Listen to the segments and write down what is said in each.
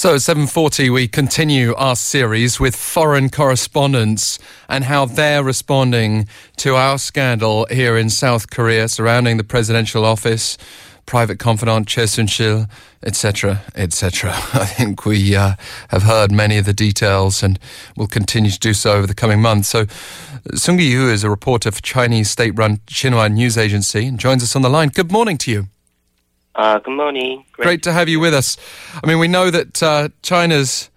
So, at 7:40 we continue our series with foreign correspondents and how they're responding to our scandal here in South Korea surrounding the presidential office, private confidant Choi Soon-sil, etc., etc. I think we uh, have heard many of the details and will continue to do so over the coming months. So, Sung Yu is a reporter for Chinese state-run Xinhua news agency and joins us on the line. Good morning to you. Uh, good morning. Great. Great. to have you with us. I mean, we know that uh, China's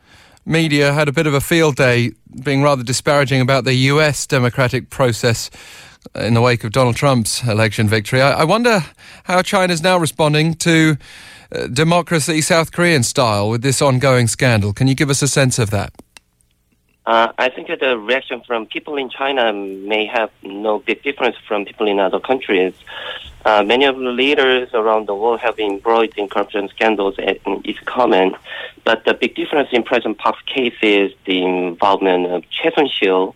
media had a bit of a field day being rather disparaging about the US democratic process in the wake of Donald Trump's election victory. I, I wonder how China's now responding to uh, democracy South Korean style with this ongoing scandal. Can you give us a sense of that? Uh, I think that the reaction from people in China may have no big difference from people in other countries. Uh, many of the leaders around the world have been embroiled in corruption scandals, and it's common. But the big difference in President Park's case is the involvement of Choi Soon-sil.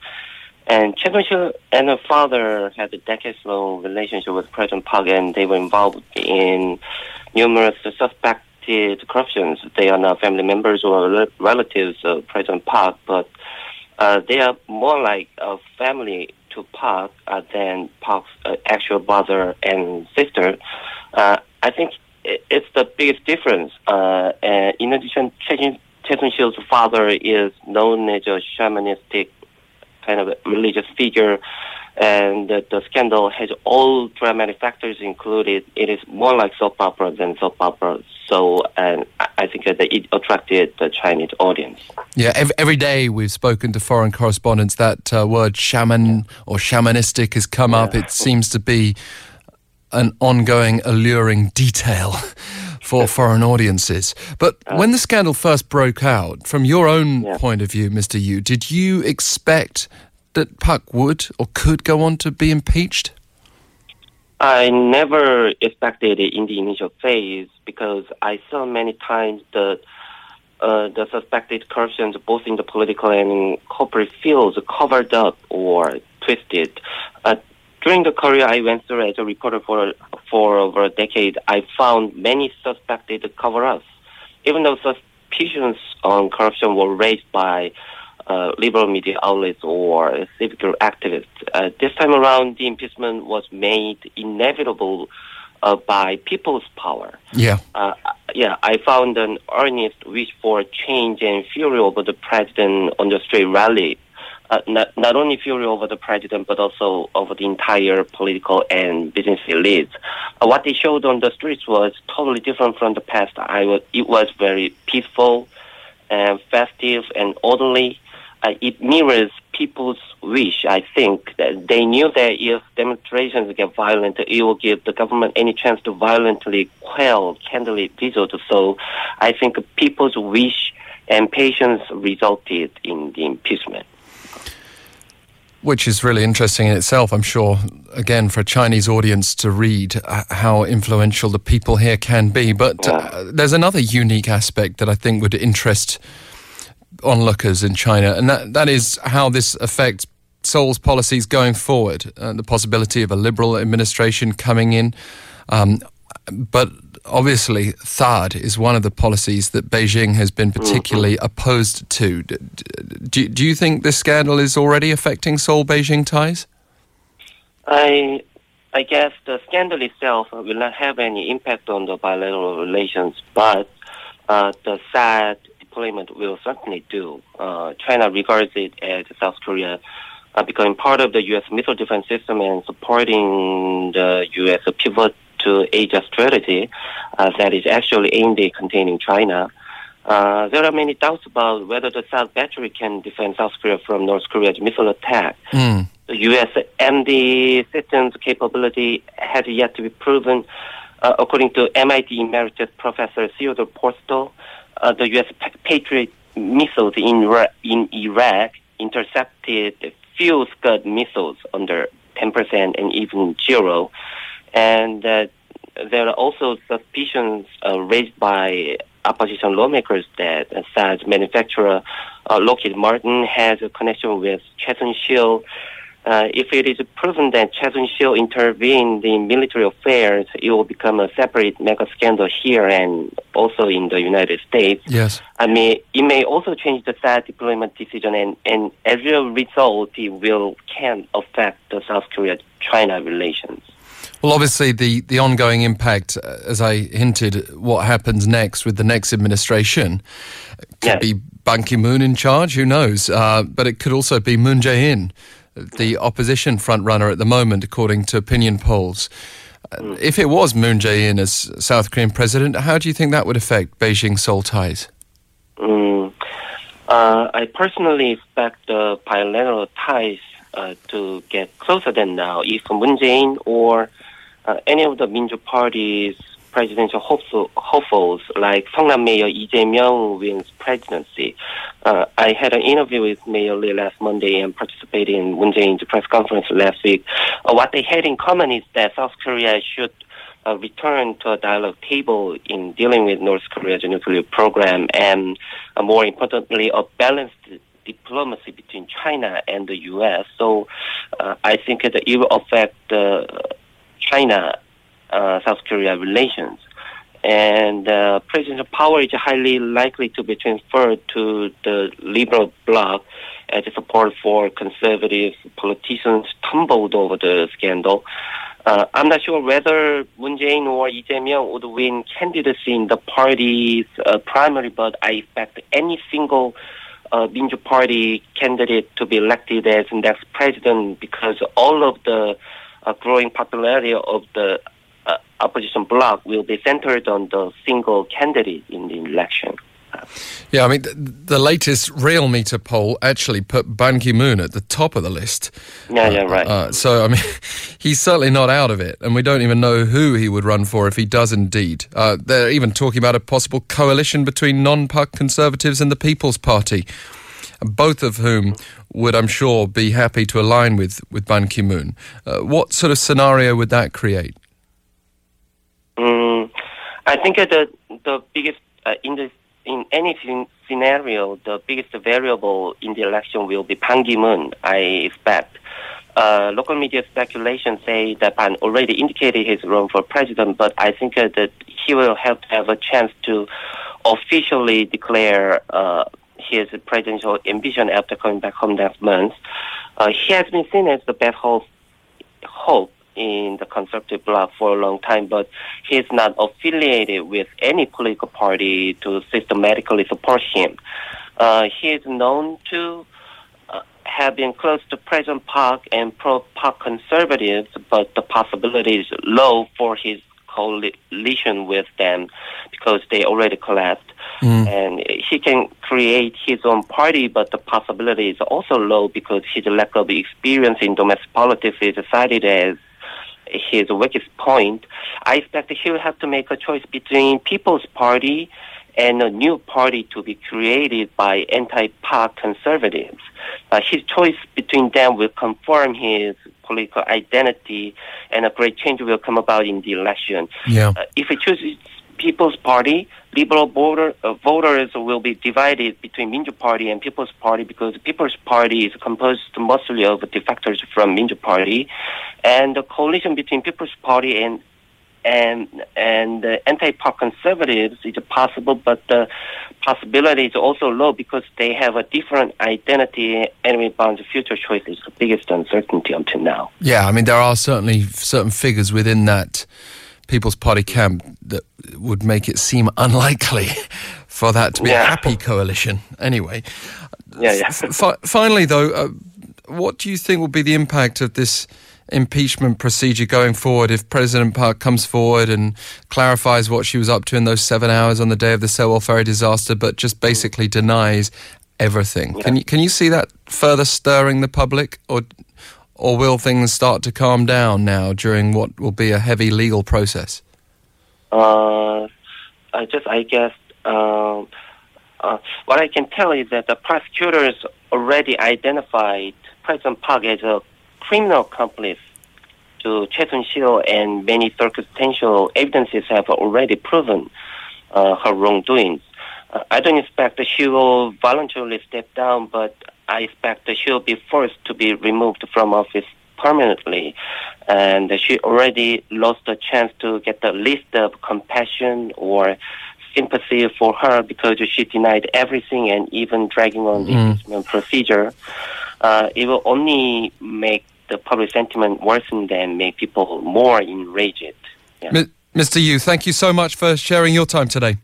And Choi Soon-sil and her father had a decades-long relationship with President Park, and they were involved in numerous suspected corruptions. They are not family members or relatives of President Park, but uh, they are more like a family to Park uh, than Park's uh, actual brother and sister. Uh, I think it's the biggest difference. Uh, and in addition, Choi Soon-sil's father is known as a shamanistic kind of religious figure, and the, the, scandal has all dramatic factors included. It is more like soap opera than soap opera. So, and I think that it attracted the Chinese audience. Yeah, every, every day we've spoken to foreign correspondents. That uh, word shaman or shamanistic has come yeah. up. It seems to be an ongoing, alluring detail. for foreign audiences. But uh, when the scandal first broke out, from your own yeah. point of view, Mr. Yu, did you expect that Park would or could go on to be impeached? I never expected it in the initial phase because I saw many times the uh, the suspected corruptions, both in the political and corporate fields, covered up or twisted. Uh, during the career I went through as a reporter for for over a decade, I found many suspected cover-ups. Even though suspicions on corruption were raised by uh, liberal media outlets or civic activists. Uh, this time around, the impeachment was made inevitable uh, by people's power. Yeah. Uh, yeah, I found an earnest wish for change and fury over the president on the street rally. Uh, not, not only fury over the president, but also over the entire political and business elites. Uh, what they showed on the streets was totally different from the past. I was, it was very peaceful and festive and orderly uh, it mirrors people's wish, I think, that they knew that if demonstrations get violent, it will give the government any chance to violently quell candidate veto. So I think people's wish and patience resulted in the impeachment. Which is really interesting in itself, I'm sure, again, for a Chinese audience to read uh, how influential the people here can be. But uh, there's another unique aspect that I think would interest onlookers in China, and that, that is how this affects Seoul's policies going forward. Uh, the possibility of a liberal administration coming in. Um, but obviously, THAAD is one of the policies that Beijing has been particularly mm-hmm. opposed to. Do, do you think this scandal is already affecting Seoul Beijing ties? I I guess the scandal itself will not have any impact on the bilateral relations, but uh, the THAAD will certainly do. Uh, China regards it as THAAD Korea uh, becoming part of the U.S. missile defense system and supporting the U.S. pivot to Asia strategy uh, that is actually aimed at containing China. Uh, there are many doubts about whether the South battery can defend South Korea from North Korea's missile attack. Mm. The U.S. MD systems capability has yet to be proven. Uh, according to MIT emeritus professor Theodore Postol, uh, the U.S. Patriot missiles in in Iraq intercepted few Scud missiles under 10% and even zero. And uh, there are also suspicions uh, raised by opposition lawmakers that uh, said manufacturer uh, Lockheed Martin has a connection with Choi Soon-sil. Uh, if it is proven that Soon-sil intervened in military affairs, it will become a separate mega scandal here and also in the United States. Yes. I mean, it may also change the THAAD deployment decision, and, and as a result, it will can affect the South Korea-China relations. Well, obviously, the, the ongoing impact, uh, as I hinted, what happens next with the next administration could Yes. be Ban Ki moon in charge, who knows? Uh, but it could also be Moon Jae in, the opposition frontrunner at the moment, according to opinion polls. Uh, If it was Moon Jae in as South Korean president, how do you think that would affect Beijing Seoul ties? Mm, uh, I personally expect the bilateral ties uh, to get closer than now if Moon Jae-in or uh, any of the Minju Party's presidential hopeful, hopefuls like Seongnam Mayor Lee Jae-myung wins presidency. Uh, I had an interview with Mayor Lee last Monday and participated in Moon Jae-in's press conference last week. Uh, what they had in common is that South Korea should uh, return to a dialogue table in dealing with North Korea's nuclear program and, uh, more importantly, a balanced diplomacy between China and the U.S. So uh, I think it will affect uh, China South Korea relations. And uh, presidential power is highly likely to be transferred to the liberal bloc as support for conservative politicians tumbled over the scandal. Uh, I'm not sure whether Moon Jae-in or Lee Jae-myung would win candidacy in the party's uh, primary, but I expect any single uh, Minju Party candidate to be elected as next president because all of the uh, growing popularity of the uh, opposition bloc will be centered on the single candidate in the election. Yeah, I mean, th- the latest Realmeter poll actually put Ban Ki moon at the top of the list. Yeah, yeah, right. Uh, so, I mean, he's certainly not out of it, and we don't even know who he would run for if he does indeed. Uh, they're even talking about a possible coalition between non Park Conservatives and the People's Party, both of whom would, I'm sure, be happy to align with, with Ban Ki moon. Uh, what sort of scenario would that create? I think the the biggest uh, in the in any scenario, the biggest variable in the election will be Ban Ki-moon. I expect. Uh, local media speculation say that Ban already indicated his run for president, but I think uh, that he will have to have a chance to officially declare uh, his presidential ambition after coming back home next month. Uh, he has been seen as the best hope, hope in the conservative bloc for a long time, but he is not affiliated with any political party to systematically support him. Uh, he is known to uh, have been close to President Park and pro-Park conservatives, but the possibility is low for his coalition with them because they already collapsed. And he can create his own party, but the possibility is also low because his lack of experience in domestic politics is cited as his weakest point. I expect he will have to make a choice between People's Party and a new party to be created by anti-Park conservatives. Uh, his choice between them will confirm his political identity, and a great change will come about in the election. Yeah. Uh, if he chooses People's Party, liberal uh, voters will be divided between Minju Party and People's Party because People's Party is composed mostly of defectors from Minju Party, and the coalition between People's Party and and and anti-Park conservatives is possible, but the possibility is also low because they have a different identity. Enemy bound future choice is the biggest uncertainty until now. Yeah, I mean, there are certainly certain figures within that People's Party camp that would make it seem unlikely for that to be a happy coalition. Anyway, Yeah, yeah. Fi- finally, though, uh, what do you think will be the impact of this impeachment procedure going forward if President Park comes forward and clarifies what she was up to in those seven hours on the day of the Sewol ferry disaster, but just basically denies everything? Can you can you see that further stirring the public, or or will things start to calm down now during what will be a heavy legal process? Uh, I just, I guess, uh, uh, what I can tell is that the prosecutors already identified President Park as a criminal accomplice to Choi Soon-sil and many circumstantial evidences have already proven uh, her wrongdoings. Uh, I don't expect that she will voluntarily step down, but I expect that she will be forced to be removed from office permanently. And she already lost the chance to get the least of compassion or sympathy for her because she denied everything and even dragging on the Mm. impeachment procedure. Uh, it will only make the public sentiment worsen and make people more enraged. Yeah. Mi- Mr. Yu, thank you so much for sharing your time today.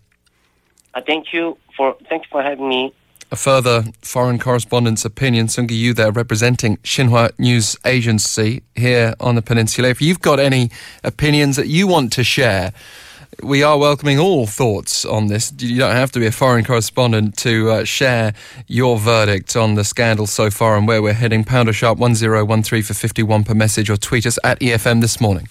Uh, thank you for thank you for having me. A further foreign correspondent's opinion, Seunggi Yu there representing Xinhua News Agency here on the peninsula. If you've got any opinions that you want to share, we are welcoming all thoughts on this. You don't have to be a foreign correspondent to uh, share your verdict on the scandal so far and where we're heading. Pounder sharp 1013 for 51 per message or tweet us at EFM this morning.